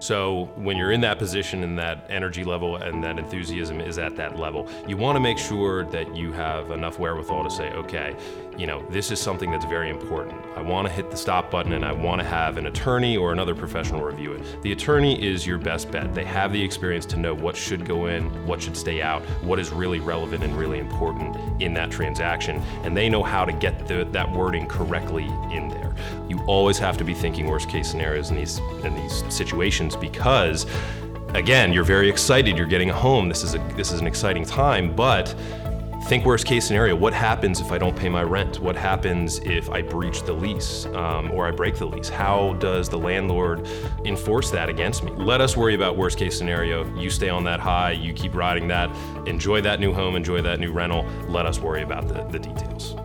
So when you're in that position and that energy level and that enthusiasm is at that level, you want to make sure that you have enough wherewithal to say, okay, you know, this is something that's very important. I want to hit the stop button and I want to have an attorney or another professional review it. The attorney is your best bet. They have the experience to know what should go in, what should stay out, what is really relevant and really important in that transaction, and they know how to get the, that wording correctly in there. Always have to be thinking worst case scenarios in these in these situations because again, you're very excited, you're getting a home. This is a this is an exciting time, but think worst case scenario what happens if i don't pay my rent? What happens if i breach the lease um, or i break the lease? How does the landlord enforce that against me? Let us worry about worst case scenario. You stay on that high you keep riding that enjoy that new home enjoy that new rental. Let us worry about the, the details